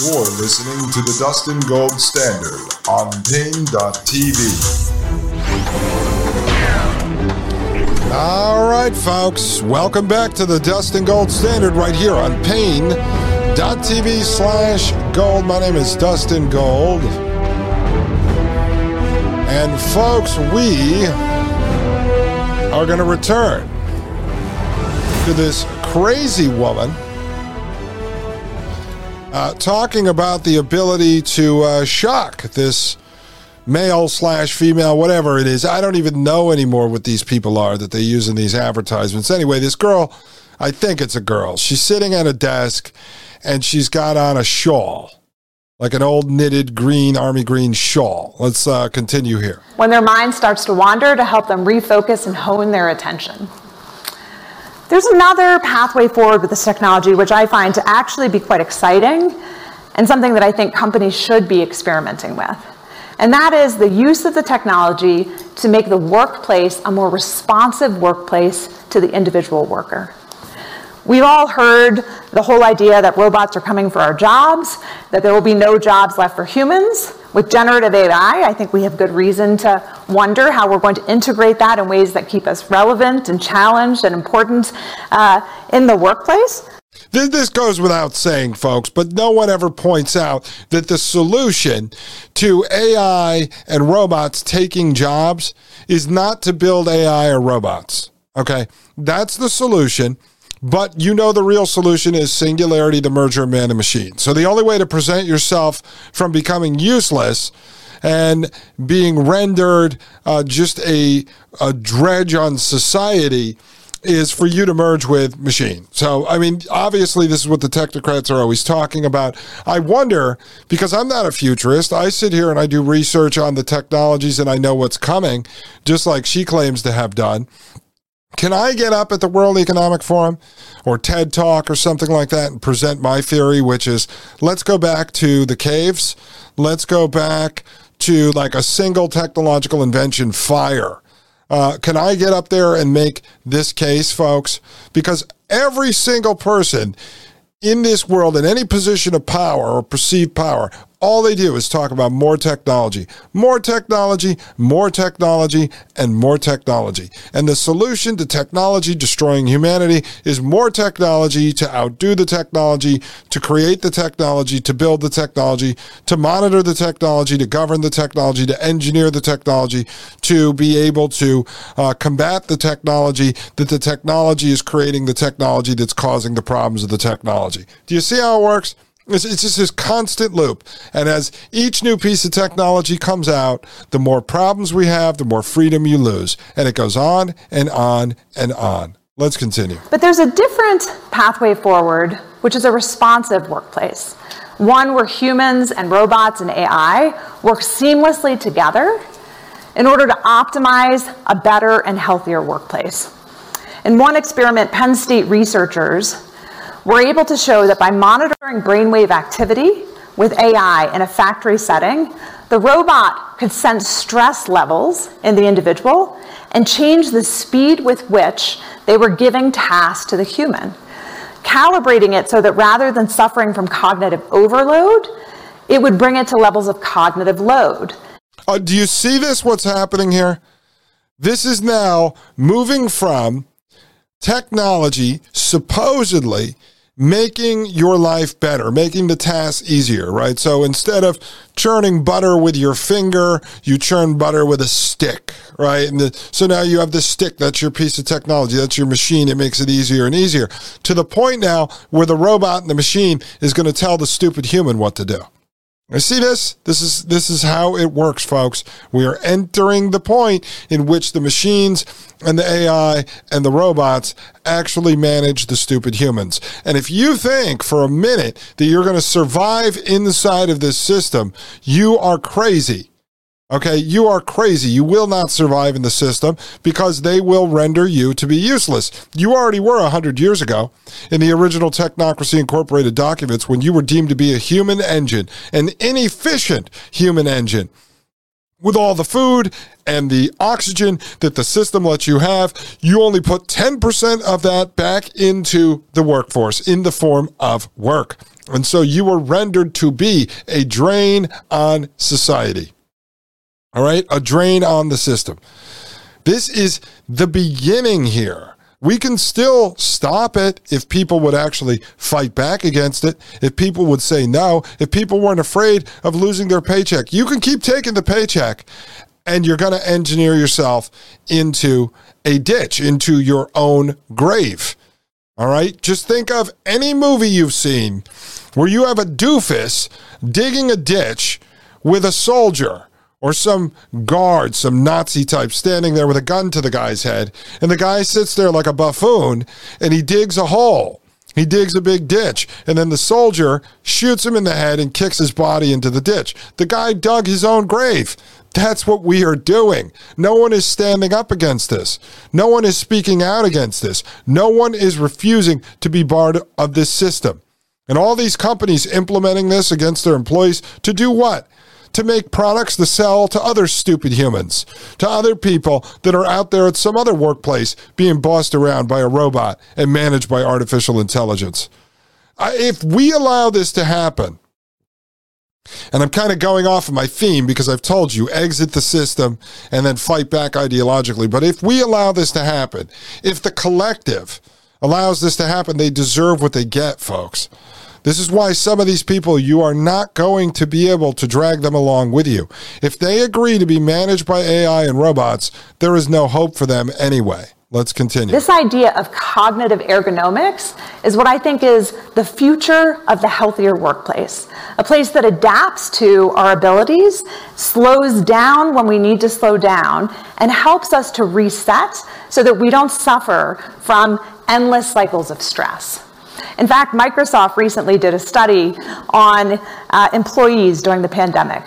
You're listening to the Dustin Gold Standard on Paine.tv. All right, folks. Welcome back to the Dustin Gold Standard right here on Paine.tv slash gold. My name is Dustin Gold. And folks, we are going to return to this crazy woman uh, talking about the ability to uh, shock this male slash female, whatever it is. I don't even know anymore what these people are that they use in these advertisements. Anyway, this girl, I think it's a girl. She's sitting at a desk and she's got on a shawl. Like an old knitted green, army green shawl. Let's uh, continue here. When their mind starts to wander, to help them refocus and hone their attention. There's another pathway forward with this technology, which I find to actually be quite exciting and something that I think companies should be experimenting with. And that is the use of the technology to make the workplace a more responsive workplace to the individual worker. We've all heard the whole idea that robots are coming for our jobs, that there will be no jobs left for humans. With generative AI, I think we have good reason to wonder how we're going to integrate that in ways that keep us relevant and challenged and important uh, in the workplace. This goes without saying, folks, but no one ever points out that the solution to AI and robots taking jobs is not to build AI or robots. Okay? That's the solution. But you know the real solution is singularity, the merger of man and machine. So the only way to present yourself from becoming useless and being rendered uh, just a, a dredge on society is for you to merge with machine. So, I mean, obviously, this is what the technocrats are always talking about. I wonder, because I'm not a futurist, I sit here and I do research on the technologies and I know what's coming, just like she claims to have done. Can I get up at the World Economic Forum or TED Talk or something like that and present my theory, which is let's go back to the caves, let's go back to like a single technological invention, fire. Uh, can I get up there and make this case, folks? Because every single person in this world, in any position of power or perceived power, all they do is talk about more technology, more technology, more technology, and more technology. And the solution to technology destroying humanity is more technology to outdo the technology, to create the technology, to build the technology, to monitor the technology, to govern the technology, to engineer the technology, to be able to uh, combat the technology that the technology is creating the technology that's causing the problems of the technology. Do you see how it works? It's, it's just this constant loop. And as each new piece of technology comes out, the more problems we have, the more freedom you lose. And it goes on and on and on. Let's continue. But there's a different pathway forward, which is a responsive workplace. One where humans and robots and AI work seamlessly together in order to optimize a better and healthier workplace. In one experiment, Penn State researchers were able to show that by monitoring brainwave activity with AI in a factory setting, the robot could sense stress levels in the individual and change the speed with which they were giving tasks to the human, calibrating it so that rather than suffering from cognitive overload, it would bring it to levels of cognitive load. Uh, do you see this? What's happening here? This is now moving from technology supposedly making your life better, making the task easier, right? So instead of churning butter with your finger, you churn butter with a stick, right? And the, so now you have this stick. That's your piece of technology. That's your machine. It makes it easier and easier to the point now where the robot and the machine is going to tell the stupid human what to do. I see this. This is this is how it works, folks. We are entering the point in which the machines and the AI and the robots actually manage the stupid humans. And if you think for a minute that you're going to survive inside of this system, you are crazy. Okay, you are crazy. You will not survive in the system because they will render you to be useless. You already were 100 years ago in the original Technocracy Incorporated documents when you were deemed to be a human engine, an inefficient human engine. With all the food and the oxygen that the system lets you have, you only put 10% of that back into the workforce in the form of work. And so you were rendered to be a drain on society. All right, a drain on the system. This is the beginning here. We can still stop it if people would actually fight back against it, if people would say no, if people weren't afraid of losing their paycheck. You can keep taking the paycheck and you're going to engineer yourself into a ditch, into your own grave. All right? Just think of any movie you've seen where you have a doofus digging a ditch with a soldier or some guard, some Nazi type standing there with a gun to the guy's head. And the guy sits there like a buffoon and he digs a hole. He digs a big ditch. And then the soldier shoots him in the head and kicks his body into the ditch. The guy dug his own grave. That's what we are doing. No one is standing up against this. No one is speaking out against this. No one is refusing to be part of this system. And all these companies implementing this against their employees to do what? To make products to sell to other stupid humans, to other people that are out there at some other workplace being bossed around by a robot and managed by artificial intelligence. If we allow this to happen, and I'm kind of going off of my theme because I've told you exit the system and then fight back ideologically. But if we allow this to happen, if the collective allows this to happen, they deserve what they get, folks. This is why some of these people, you are not going to be able to drag them along with you. If they agree to be managed by AI and robots, there is no hope for them anyway. Let's continue. This idea of cognitive ergonomics is what I think is the future of the healthier workplace. A place that adapts to our abilities, slows down when we need to slow down, and helps us to reset so that we don't suffer from endless cycles of stress. In fact, Microsoft recently did a study on uh, employees during the pandemic.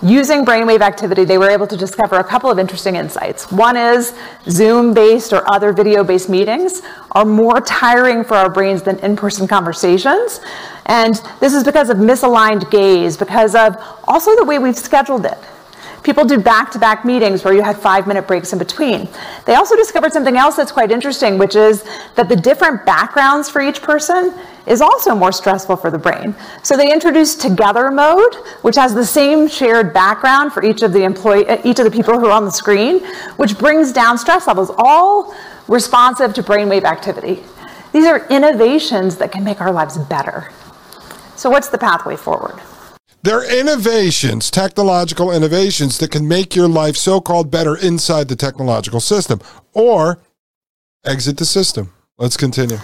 Using brainwave activity, they were able to discover a couple of interesting insights. One is Zoom based or other video based meetings are more tiring for our brains than in person conversations. And this is because of misaligned gaze, because of also the way we've scheduled it. People do back to back meetings where you had five minute breaks in between. They also discovered something else that's quite interesting, which is that the different backgrounds for each person is also more stressful for the brain. So they introduced together mode, which has the same shared background for each of the employee, uh, each of the people who are on the screen, which brings down stress levels, all responsive to brainwave activity. These are innovations that can make our lives better. So what's the pathway forward? They're innovations, technological innovations that can make your life so called better inside the technological system or exit the system. Let's continue.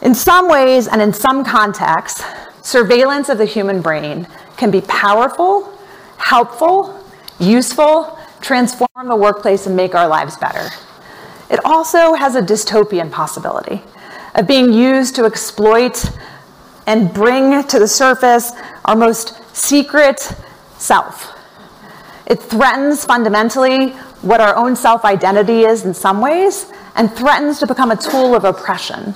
In some ways and in some contexts, surveillance of the human brain can be powerful, helpful, useful, transform the workplace, and make our lives better. It also has a dystopian possibility of being used to exploit and bring to the surface our most secret self. It threatens fundamentally what our own self identity is in some ways and threatens to become a tool of oppression.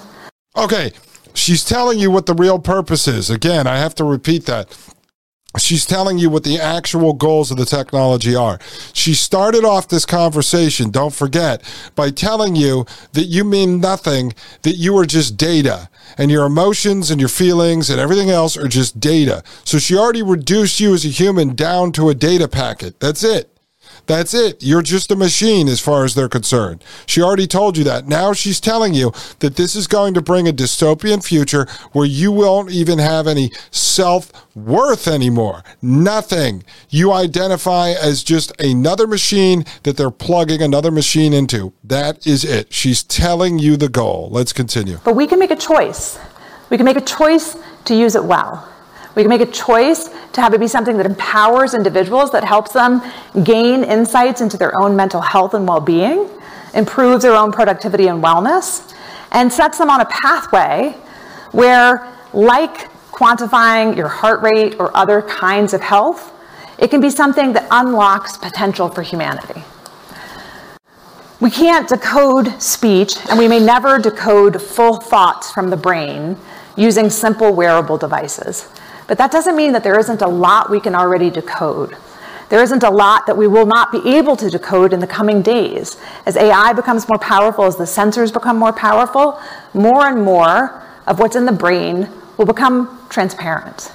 Okay, She's telling you what the real purpose is. Again, I have to repeat that. She's telling you what the actual goals of the technology are. She started off this conversation, don't forget, by telling you that you mean nothing, that you are just data, and your emotions and your feelings and everything else are just data. So she already reduced you as a human down to a data packet. That's it. That's it. You're just a machine as far as they're concerned. She already told you that. Now she's telling you that this is going to bring a dystopian future where you won't even have any self worth anymore. Nothing. You identify as just another machine that they're plugging another machine into. That is it. She's telling you the goal. Let's continue. But we can make a choice. We can make a choice to use it well. We can make a choice to have it be something that empowers individuals, that helps them gain insights into their own mental health and well being, improves their own productivity and wellness, and sets them on a pathway where, like quantifying your heart rate or other kinds of health, it can be something that unlocks potential for humanity. We can't decode speech, and we may never decode full thoughts from the brain using simple wearable devices. But that doesn't mean that there isn't a lot we can already decode. There isn't a lot that we will not be able to decode in the coming days. As AI becomes more powerful, as the sensors become more powerful, more and more of what's in the brain will become transparent.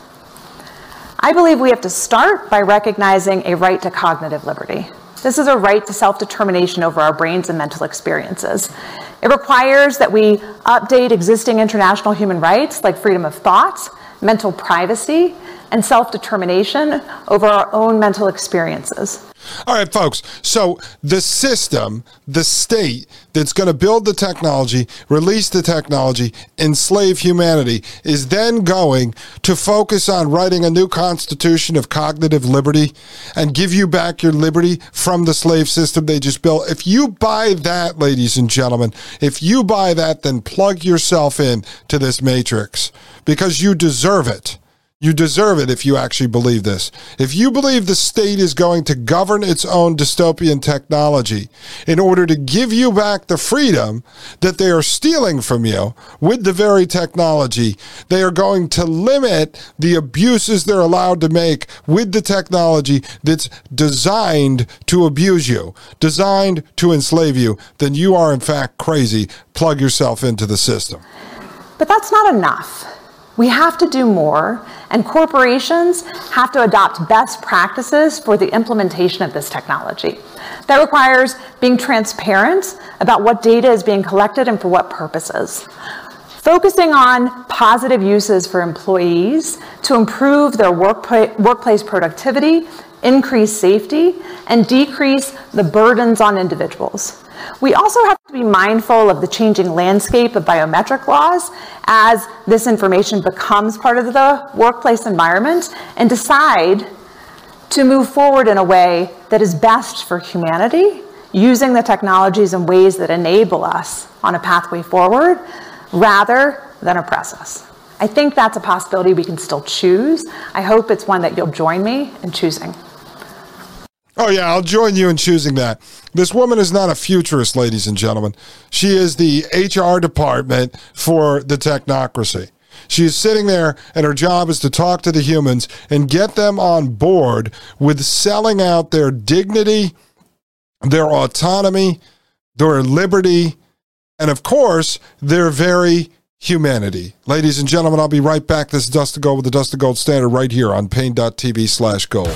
I believe we have to start by recognizing a right to cognitive liberty. This is a right to self determination over our brains and mental experiences. It requires that we update existing international human rights like freedom of thought mental privacy, and self determination over our own mental experiences. All right, folks. So the system, the state that's going to build the technology, release the technology, enslave humanity, is then going to focus on writing a new constitution of cognitive liberty and give you back your liberty from the slave system they just built. If you buy that, ladies and gentlemen, if you buy that, then plug yourself in to this matrix because you deserve it. You deserve it if you actually believe this. If you believe the state is going to govern its own dystopian technology in order to give you back the freedom that they are stealing from you with the very technology, they are going to limit the abuses they're allowed to make with the technology that's designed to abuse you, designed to enslave you, then you are in fact crazy. Plug yourself into the system. But that's not enough. We have to do more, and corporations have to adopt best practices for the implementation of this technology. That requires being transparent about what data is being collected and for what purposes. Focusing on positive uses for employees to improve their workplace productivity, increase safety, and decrease the burdens on individuals. We also have to be mindful of the changing landscape of biometric laws as this information becomes part of the workplace environment and decide to move forward in a way that is best for humanity, using the technologies in ways that enable us on a pathway forward rather than oppress us. I think that's a possibility we can still choose. I hope it's one that you'll join me in choosing. Oh, yeah, I'll join you in choosing that. This woman is not a futurist, ladies and gentlemen. She is the HR department for the technocracy. She is sitting there, and her job is to talk to the humans and get them on board with selling out their dignity, their autonomy, their liberty, and of course, their very humanity. Ladies and gentlemen, I'll be right back. This is to Gold with the Dustin Gold Standard right here on Paine.tv slash gold.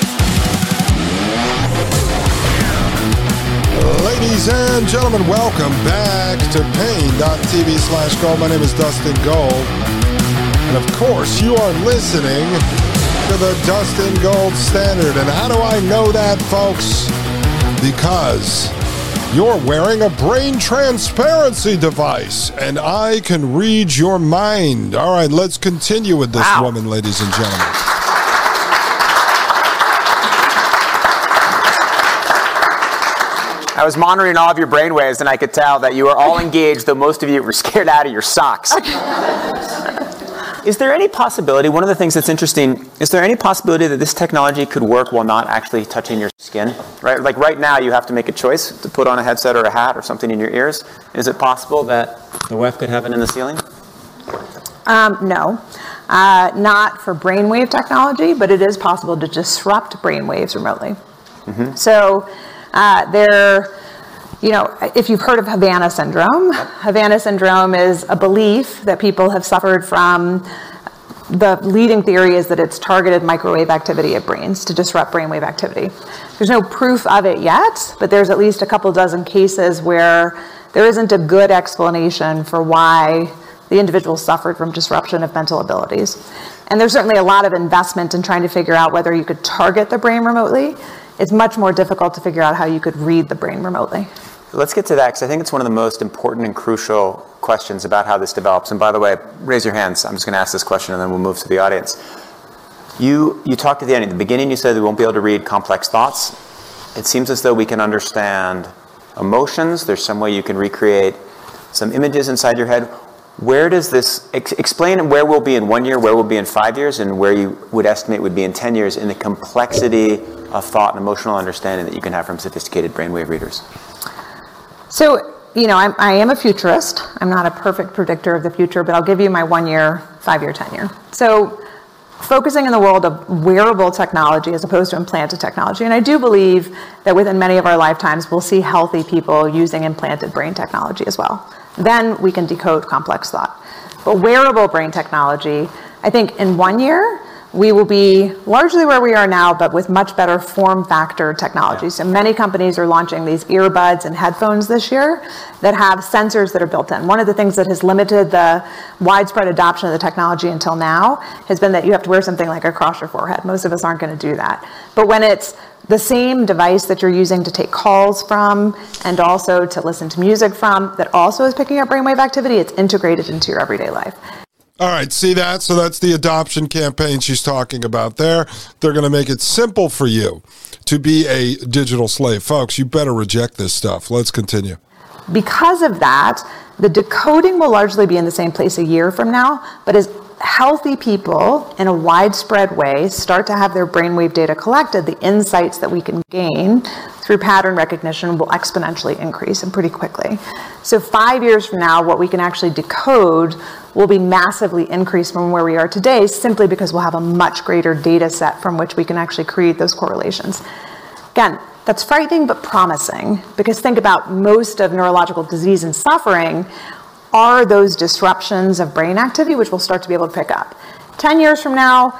Ladies and gentlemen, welcome back to Paine.tv slash gold. My name is Dustin Gold. And of course, you are listening to the Dustin Gold Standard. And how do I know that, folks? Because you're wearing a brain transparency device, and I can read your mind. All right, let's continue with this wow. woman, ladies and gentlemen. I was monitoring all of your brainwaves, and I could tell that you were all engaged, though most of you were scared out of your socks. is there any possibility, one of the things that's interesting, is there any possibility that this technology could work while not actually touching your skin? Right? Like right now, you have to make a choice to put on a headset or a hat or something in your ears. Is it possible that the WEF could have it in the ceiling? Um, no. Uh, not for brainwave technology, but it is possible to disrupt brainwaves remotely. Mm-hmm. So uh, there, you know, if you've heard of Havana syndrome, Havana syndrome is a belief that people have suffered from. The leading theory is that it's targeted microwave activity of brains to disrupt brainwave activity. There's no proof of it yet, but there's at least a couple dozen cases where there isn't a good explanation for why the individual suffered from disruption of mental abilities. And there's certainly a lot of investment in trying to figure out whether you could target the brain remotely. It's much more difficult to figure out how you could read the brain remotely. Let's get to that because I think it's one of the most important and crucial questions about how this develops. And by the way, raise your hands. I'm just going to ask this question and then we'll move to the audience. You, you talked at the end. At the beginning, you said we won't be able to read complex thoughts. It seems as though we can understand emotions. There's some way you can recreate some images inside your head. Where does this ex- explain where we'll be in one year, where we'll be in five years, and where you would estimate would be in 10 years in the complexity of thought and emotional understanding that you can have from sophisticated brainwave readers? So, you know, I'm, I am a futurist. I'm not a perfect predictor of the future, but I'll give you my one year, five year, 10 year. So, focusing in the world of wearable technology as opposed to implanted technology. And I do believe that within many of our lifetimes, we'll see healthy people using implanted brain technology as well. Then we can decode complex thought. But wearable brain technology, I think in one year, we will be largely where we are now, but with much better form factor technology. So many companies are launching these earbuds and headphones this year that have sensors that are built in. One of the things that has limited the widespread adoption of the technology until now has been that you have to wear something like across your forehead. Most of us aren't going to do that. But when it's the same device that you're using to take calls from and also to listen to music from that also is picking up brainwave activity, it's integrated into your everyday life. All right, see that? So that's the adoption campaign she's talking about there. They're going to make it simple for you to be a digital slave. Folks, you better reject this stuff. Let's continue. Because of that, the decoding will largely be in the same place a year from now, but as healthy people in a widespread way start to have their brainwave data collected, the insights that we can gain through pattern recognition will exponentially increase and pretty quickly. So, five years from now, what we can actually decode will be massively increased from where we are today simply because we'll have a much greater data set from which we can actually create those correlations. Again, that's frightening but promising because think about most of neurological disease and suffering are those disruptions of brain activity, which we'll start to be able to pick up. 10 years from now,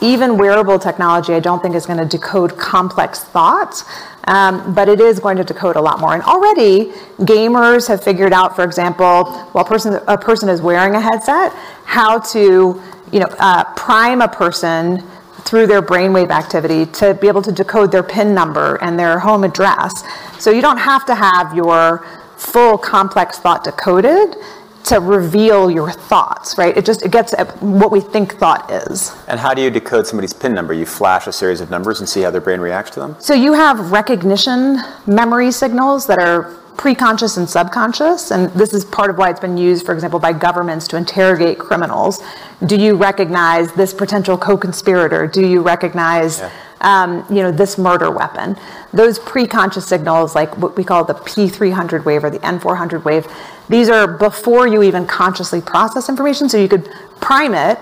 even wearable technology, I don't think is going to decode complex thoughts, um, but it is going to decode a lot more. And already, gamers have figured out, for example, while person, a person is wearing a headset, how to you know, uh, prime a person through their brainwave activity to be able to decode their PIN number and their home address. So you don't have to have your full complex thought decoded to reveal your thoughts, right? It just it gets at what we think thought is. And how do you decode somebody's pin number? You flash a series of numbers and see how their brain reacts to them? So you have recognition memory signals that are preconscious and subconscious, and this is part of why it's been used, for example, by governments to interrogate criminals. Do you recognize this potential co-conspirator? Do you recognize yeah um, you know, this murder weapon. Those preconscious signals, like what we call the P300 wave or the N400 wave, these are before you even consciously process information. So you could prime it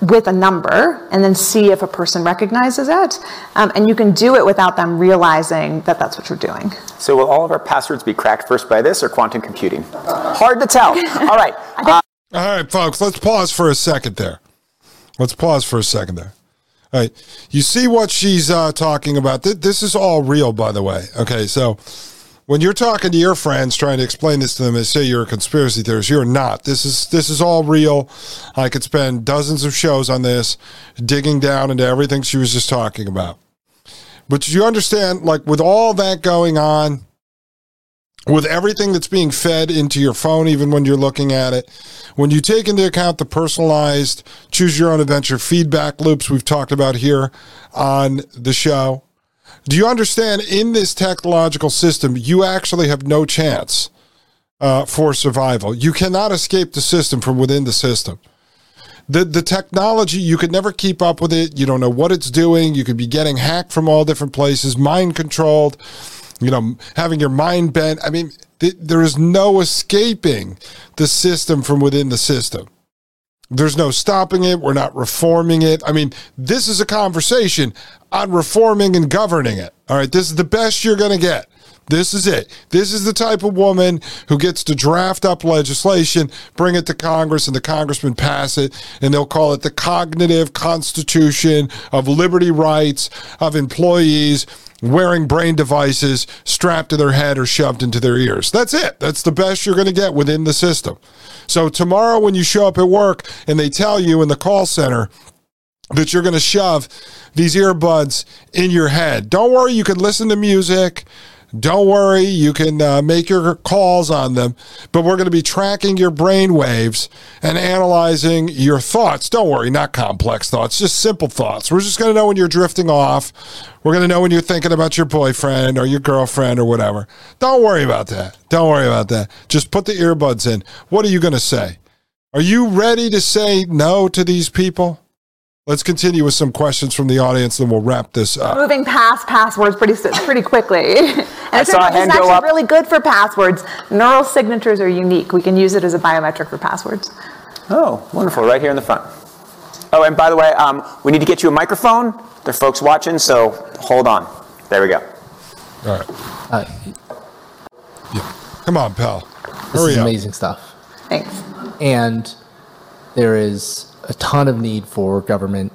with a number and then see if a person recognizes it. Um, and you can do it without them realizing that that's what you're doing. So, will all of our passwords be cracked first by this or quantum computing? Hard to tell. All right. Uh, all right, folks, let's pause for a second there. Let's pause for a second there. Right. You see what she's uh, talking about. This is all real, by the way. Okay. So when you're talking to your friends trying to explain this to them and say you're a conspiracy theorist, you're not. This is this is all real. I could spend dozens of shows on this, digging down into everything she was just talking about. But you understand, like with all that going on, with everything that's being fed into your phone, even when you're looking at it, when you take into account the personalized choose your own adventure feedback loops we've talked about here on the show, Do you understand? In this technological system, you actually have no chance uh, for survival. You cannot escape the system from within the system. The, the technology, you could never keep up with it. You don't know what it's doing. You could be getting hacked from all different places, mind controlled, you know, having your mind bent. I mean, th- there is no escaping the system from within the system. There's no stopping it. We're not reforming it. I mean, this is a conversation on reforming and governing it. All right. This is the best you're going to get. This is it. This is the type of woman who gets to draft up legislation, bring it to Congress, and the congressmen pass it, and they'll call it the cognitive constitution of liberty rights of employees wearing brain devices strapped to their head or shoved into their ears. That's it. That's the best you're going to get within the system. So tomorrow, when you show up at work and they tell you in the call center, that you're going to shove these earbuds in your head. Don't worry, you can listen to music. Don't worry, you can uh, make your calls on them, but we're going to be tracking your brain waves and analyzing your thoughts. Don't worry, not complex thoughts, just simple thoughts. We're just going to know when you're drifting off. We're going to know when you're thinking about your boyfriend or your girlfriend or whatever. Don't worry about that. Don't worry about that. Just put the earbuds in. What are you going to say? Are you ready to say no to these people? Let's continue with some questions from the audience, then we'll wrap this up. Moving past passwords pretty pretty quickly. and I it's, saw a hand go actually up. really good for passwords. Neural signatures are unique. We can use it as a biometric for passwords. Oh, wonderful. Right here in the front. Oh, and by the way, um, we need to get you a microphone. There are folks watching, so hold on. There we go. All right. Uh, Come on, pal. this Hurry is up. amazing stuff. Thanks. And there is a ton of need for government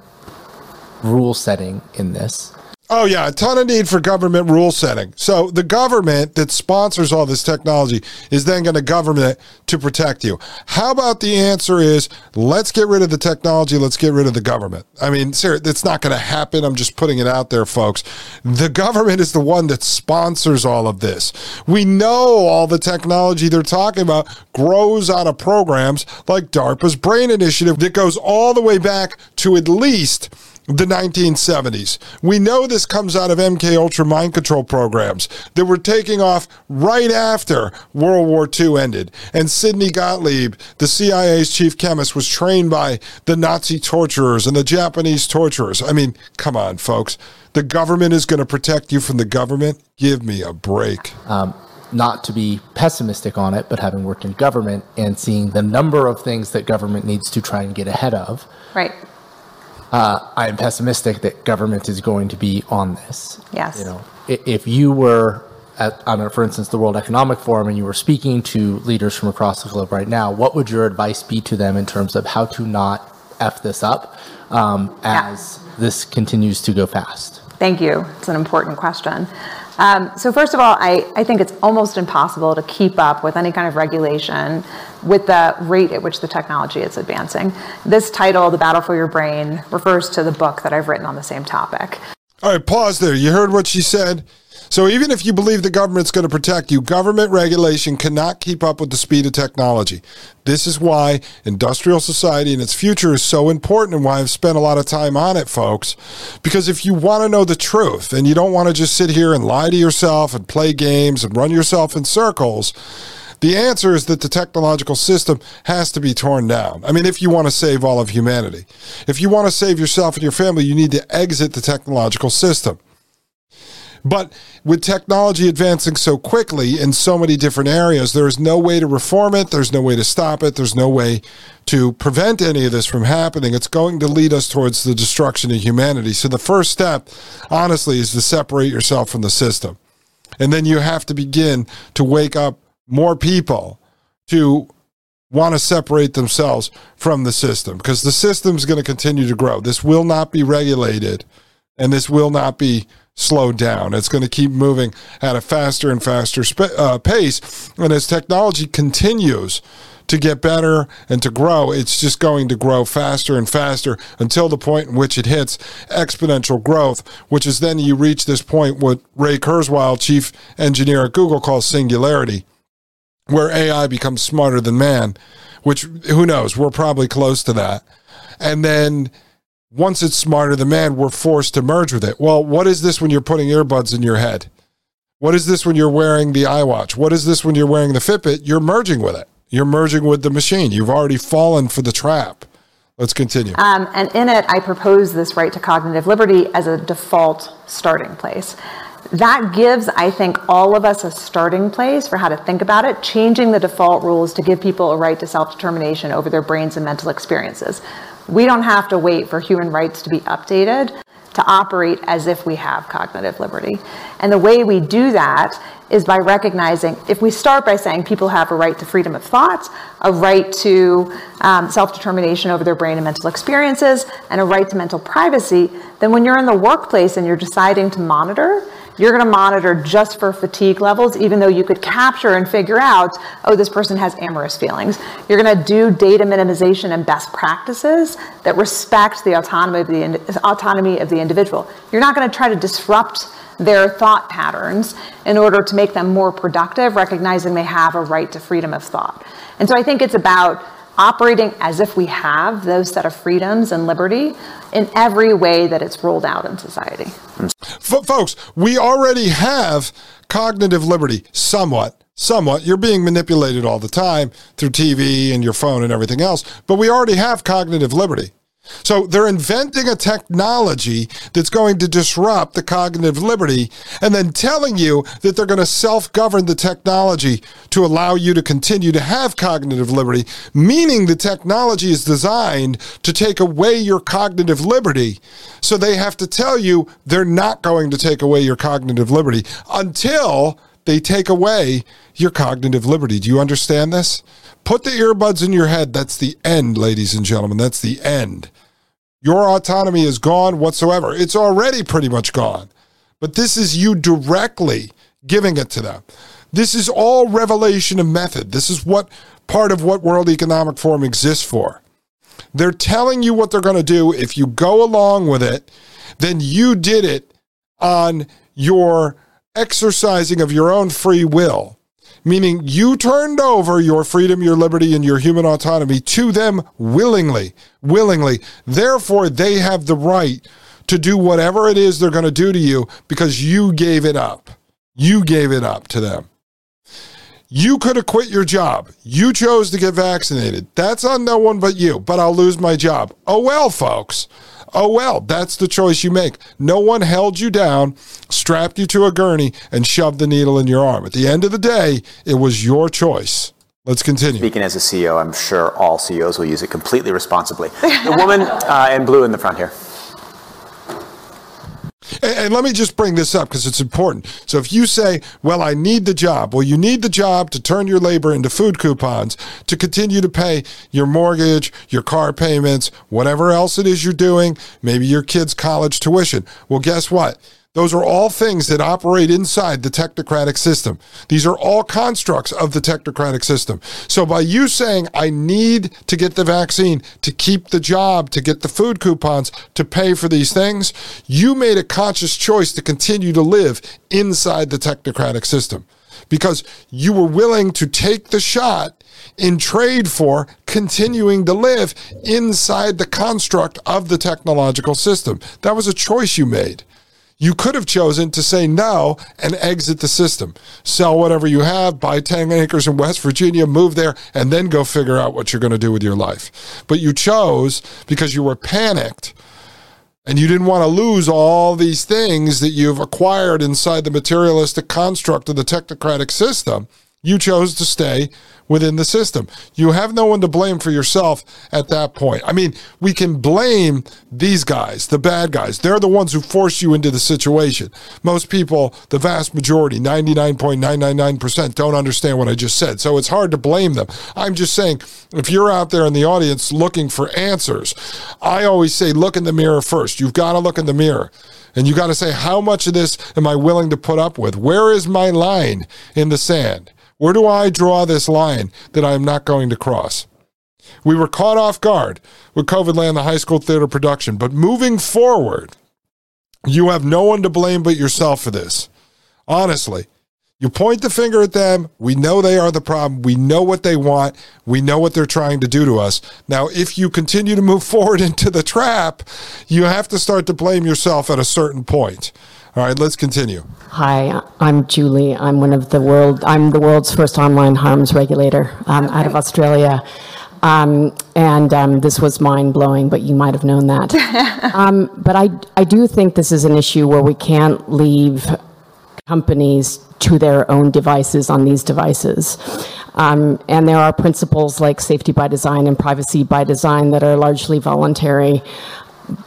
rule setting in this. Oh, yeah, a ton of need for government rule setting. So the government that sponsors all this technology is then going to govern it to protect you. How about the answer is let's get rid of the technology, let's get rid of the government? I mean, sir, it's not going to happen. I'm just putting it out there, folks. The government is the one that sponsors all of this. We know all the technology they're talking about grows out of programs like DARPA's Brain Initiative that goes all the way back to at least the 1970s. We know this comes out of MK Ultra mind control programs that were taking off right after World War II ended. And Sidney Gottlieb, the CIA's chief chemist, was trained by the Nazi torturers and the Japanese torturers. I mean, come on, folks. The government is going to protect you from the government? Give me a break. Um, not to be pessimistic on it, but having worked in government and seeing the number of things that government needs to try and get ahead of, Right. Uh, I am pessimistic that government is going to be on this. Yes. You know, if you were at, on, a, for instance, the World Economic Forum, and you were speaking to leaders from across the globe right now, what would your advice be to them in terms of how to not f this up um, Yeah. as this continues to go fast? Thank you. It's an important question. Um, so first of all, I, I think it's almost impossible to keep up with any kind of regulation with the rate at which the technology is advancing. This title, The Battle for Your Brain, refers to the book that I've written on the same topic. All right, pause there. You heard what she said? So even if you believe the government's going to protect you, government regulation cannot keep up with the speed of technology. This is why industrial society and its future is so important and why I've spent a lot of time on it, folks. Because if you want to know the truth and you don't want to just sit here and lie to yourself and play games and run yourself in circles, the answer is that the technological system has to be torn down. I mean, if you want to save all of humanity, if you want to save yourself and your family, you need to exit the technological system. But with technology advancing so quickly in so many different areas, there is no way to reform it. There's no way to stop it. There's no way to prevent any of this from happening. It's going to lead us towards the destruction of humanity. So the first step, honestly, is to separate yourself from the system. And then you have to begin to wake up more people to want to separate themselves from the system because the system is going to continue to grow. This will not be regulated and this will not be slowed down. It's going to keep moving at a faster and faster sp- uh, pace. And as technology continues to get better and to grow, it's just going to grow faster and faster until the point in which it hits exponential growth, which is then you reach this point what Ray Kurzweil, chief engineer at Google, calls singularity where AI becomes smarter than man, which who knows? We're probably close to that. And then once it's smarter than man, we're forced to merge with it. Well, what is this when you're putting earbuds in your head? What is this when you're wearing the iWatch? What is this when you're wearing the Fitbit? You're merging with it. You're merging with the machine. You've already fallen for the trap. Let's continue. Um, and in it, I propose this right to cognitive liberty as a default starting place. That gives, I think, all of us a starting place for how to think about it, changing the default rules to give people a right to self determination over their brains and mental experiences. We don't have to wait for human rights to be updated to operate as if we have cognitive liberty. And the way we do that is by recognizing, if we start by saying people have a right to freedom of thought, a right to um, self determination over their brain and mental experiences, and a right to mental privacy, then when you're in the workplace and you're deciding to monitor, you're going to monitor just for fatigue levels, even though you could capture and figure out, oh, this person has amorous feelings. You're going to do data minimization and best practices that respect the autonomy of the, autonomy of the individual. You're not going to try to disrupt their thought patterns in order to make them more productive, recognizing they have a right to freedom of thought. And so I think it's about operating as if we have those set of freedoms and liberty in every way that it's rolled out in society. F- folks, we already have cognitive liberty somewhat. Somewhat. You're being manipulated all the time through TV and your phone and everything else, but we already have cognitive liberty. So they're inventing a technology that's going to disrupt the cognitive liberty and then telling you that they're going to self govern the technology to allow you to continue to have cognitive liberty, meaning the technology is designed to take away your cognitive liberty. So they have to tell you they're not going to take away your cognitive liberty until they take away your cognitive liberty. Do you understand this? Put the earbuds in your head. That's the end, ladies and gentlemen. That's the end. Your autonomy is gone whatsoever. It's already pretty much gone. But this is you directly giving it to them. This is all revelation of method. This is what part of what World Economic Forum exists for. They're telling you what they're going to do. If you go along with it, then you did it on your exercising of your own free will meaning you turned over your freedom, your liberty, and your human autonomy to them willingly, willingly. Therefore, they have the right to do whatever it is they're going to do to you because you gave it up. You gave it up to them. You could have quit your job. You chose to get vaccinated. That's on no one but you, but I'll lose my job. Oh, well, folks. Oh, well, that's the choice you make. No one held you down, strapped you to a gurney, and shoved the needle in your arm. At the end of the day, it was your choice. Let's continue. Speaking as a CEO, I'm sure all CEOs will use it completely responsibly. The woman uh, in blue in the front here. And, and, let me just bring this up because it's important. So if you say, well, I need the job, well, you need the job to turn your labor into food coupons to continue to pay your mortgage, your car payments, whatever else it is you're doing, maybe your kid's college tuition. Well, guess what? Those are all things that operate inside the technocratic system. These are all constructs of the technocratic system. So by you saying, I need to get the vaccine to keep the job, to get the food coupons, to pay for these things, you made a conscious choice to continue to live inside the technocratic system because you were willing to take the shot in trade for continuing to live inside the construct of the technological system. That was a choice you made. You could have chosen to say no and exit the system. Sell whatever you have, buy 10 acres in West Virginia, move there, and then go figure out what you're going to do with your life. But you chose because you were panicked and you didn't want to lose all these things that you've acquired inside the materialistic construct of the technocratic system. You chose to stay within the system. You have no one to blame for yourself at that point. I mean, we can blame these guys, the bad guys. They're the ones who force you into the situation. Most people, the vast majority, 99.999%, don't understand what I just said. So it's hard to blame them. I'm just saying, if you're out there in the audience looking for answers, I always say, look in the mirror first. You've got to look in the mirror. And you got to say, how much of this am I willing to put up with? Where is my line in the sand? Where do I draw this line that I am not going to cross? We were caught off guard with COVID land, the high school theater production, but moving forward, you have no one to blame but yourself for this. Honestly, You point the finger at them. We know they are the problem. We know what they want. We know what they're trying to do to us. Now, if you continue to move forward into the trap, you have to start to blame yourself at a certain point. All right, let's continue. Hi, I'm Julie. I'm one of the world. I'm the world's first online harms regulator um, out of Australia. Um, and um, this was mind blowing, but you might have known that. um, but I, I do think this is an issue where we can't leave companies to their own devices on these devices. Um, and there are principles like safety by design and privacy by design that are largely voluntary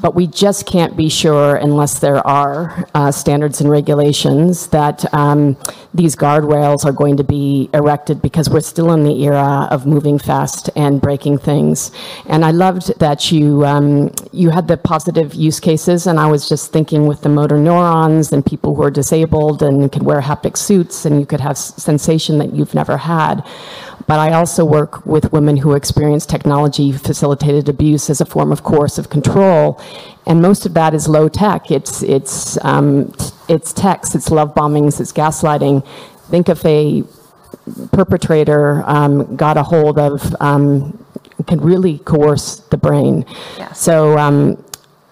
but we just can't be sure unless there are uh, standards and regulations that um, these guardrails are going to be erected because we're still in the era of moving fast and breaking things. And I loved that you um, you had the positive use cases, and I was just thinking with the motor neurons and people who are disabled and could wear haptic suits and you could have sensation that you've never had. But I also work with women who experience technology facilitated abuse as a form of coercive control. And most of that is low tech. It's, it's, um, it's text, it's love bombings, it's gaslighting. Think if a perpetrator um, got a hold of, um, can really coerce the brain. Yeah. So um,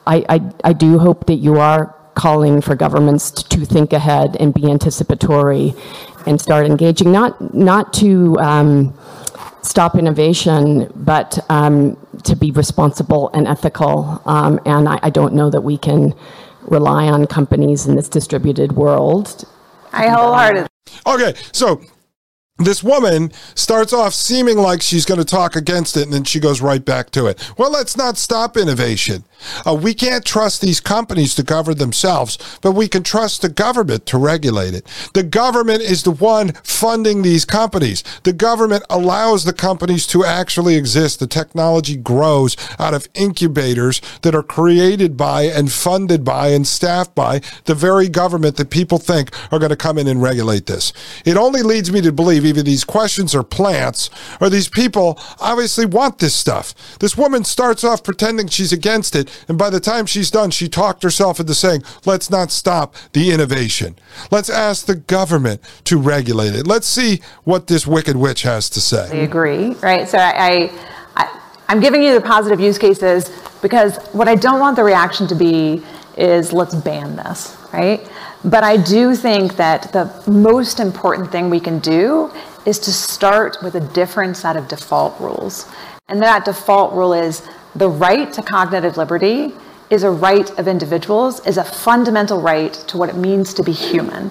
I, I, I do hope that you are calling for governments to think ahead and be anticipatory and start engaging, not, not to um, stop innovation, but um, to be responsible and ethical. Um, and I, I, don't know that we can rely on companies in this distributed world. I wholeheartedly. Okay, so this woman starts off seeming like she's going to talk against it and then she goes right back to it. Well, let's not stop innovation. Uh, we can't trust these companies to govern themselves, but we can trust the government to regulate it. The government is the one funding these companies. The government allows the companies to actually exist. The technology grows out of incubators that are created by and funded by and staffed by the very government that people think are going to come in and regulate this. It only leads me to believe either these questions are plants or these people obviously want this stuff. This woman starts off pretending she's against it and by the time she's done, she talked herself into saying, let's not stop the innovation. Let's ask the government to regulate it. Let's see what this wicked witch has to say. I agree, right? So I, I, I'm giving you the positive use cases because what I don't want the reaction to be is let's ban this, right? But I do think that the most important thing we can do is to start with a different set of default rules. And that default rule is the right to cognitive liberty is a right of individuals, is a fundamental right to what it means to be human.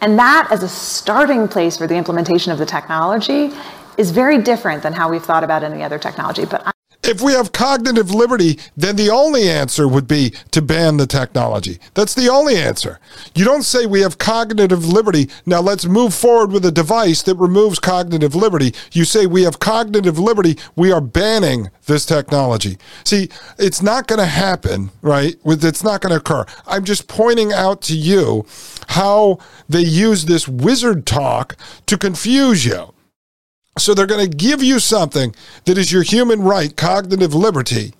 And that, as a starting place for the implementation of the technology, is very different than how we've thought about any other technology. But if we have cognitive liberty, then the only answer would be to ban the technology. That's the only answer. You don't say we have cognitive liberty. Now let's move forward with a device that removes cognitive liberty. You say we have cognitive liberty. We are banning this technology. See, it's not going to happen, right? It's not going to occur. I'm just pointing out to you how they use this wizard talk to confuse you. So they're going to give you something that is your human right, cognitive liberty.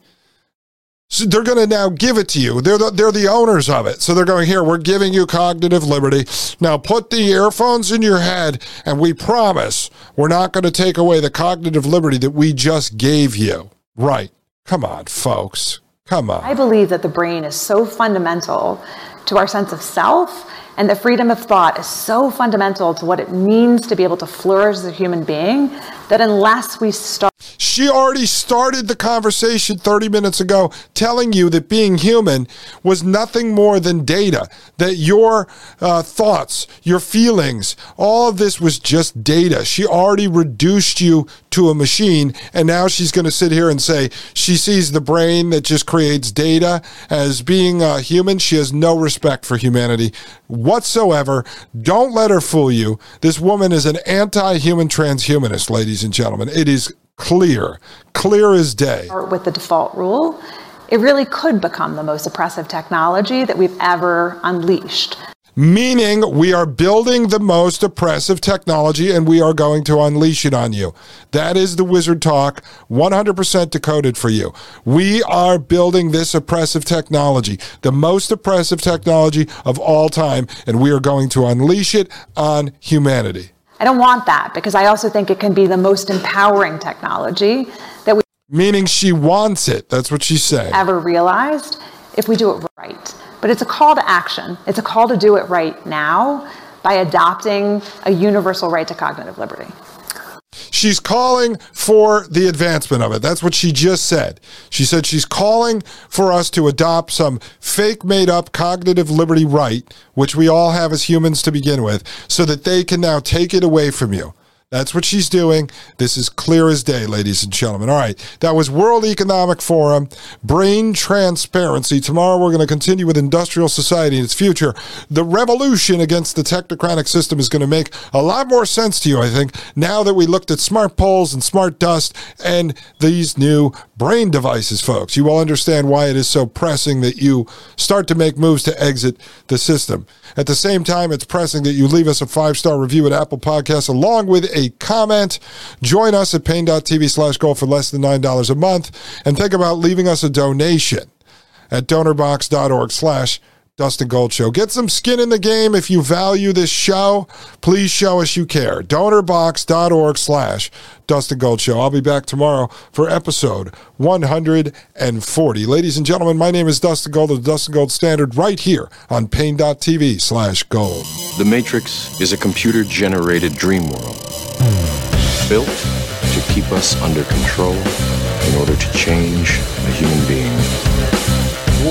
So they're going to now give it to you. They're the, they're the owners of it. So they're going, here, we're giving you cognitive liberty. Now put the earphones in your head, and we promise we're not going to take away the cognitive liberty that we just gave you. Right. Come on, folks. Come on. I believe that the brain is so fundamental to our sense of self and the freedom of thought is so fundamental to what it means to be able to flourish as a human being that unless we start. She already started the conversation 30 minutes ago telling you that being human was nothing more than data, that your uh, thoughts, your feelings, all of this was just data. She already reduced you to a machine, and now she's going to sit here and say she sees the brain that just creates data as being human. She has no respect for humanity whatsoever. Don't let her fool you. This woman is an anti human transhumanist, ladies and gentlemen. It is clear, clear as day. With the default rule, it really could become the most oppressive technology that we've ever unleashed. meaning we are building the most oppressive technology and we are going to unleash it on you. That is the wizard talk, 100% decoded for you. We are building this oppressive technology, the most oppressive technology of all time, and we are going to unleash it on humanity. I don't want that because I also think it can be the most empowering technology that we Meaning she wants it. That's what she's saying. ever realized if we do it right. But it's a call to action. It's a call to do it right now by adopting a universal right to cognitive liberty. She's calling for the advancement of it. That's what she just said. She said she's calling for us to adopt some fake made up cognitive liberty right, which we all have as humans to begin with, so that they can now take it away from you. That's what she's doing. This is clear as day, ladies and gentlemen. All right. That was World Economic Forum, brain transparency. Tomorrow we're going to continue with industrial society and its future. The revolution against the technocratic system is going to make a lot more sense to you, I think, now that we looked at smart poles and smart dust and these new brain devices, folks. You will understand why it is so pressing that you start to make moves to exit the system. At the same time, it's pressing that you leave us a five star review at Apple Podcasts along with a comment. Join us at Paine.tv slash gold for less than $9 a month. And think about leaving us a donation at donorbox.org slash Dustin Gold Show. Get some skin in the game if you value this show. Please show us you care. Donorbox.org slash Dustin Gold Show. I'll be back tomorrow for episode 140. Ladies and gentlemen, my name is Dustin Gold of the Dustin Gold Standard right here on Paine.tv slash gold. The Matrix is a computer generated dream world built to keep us under control in order to change a human being.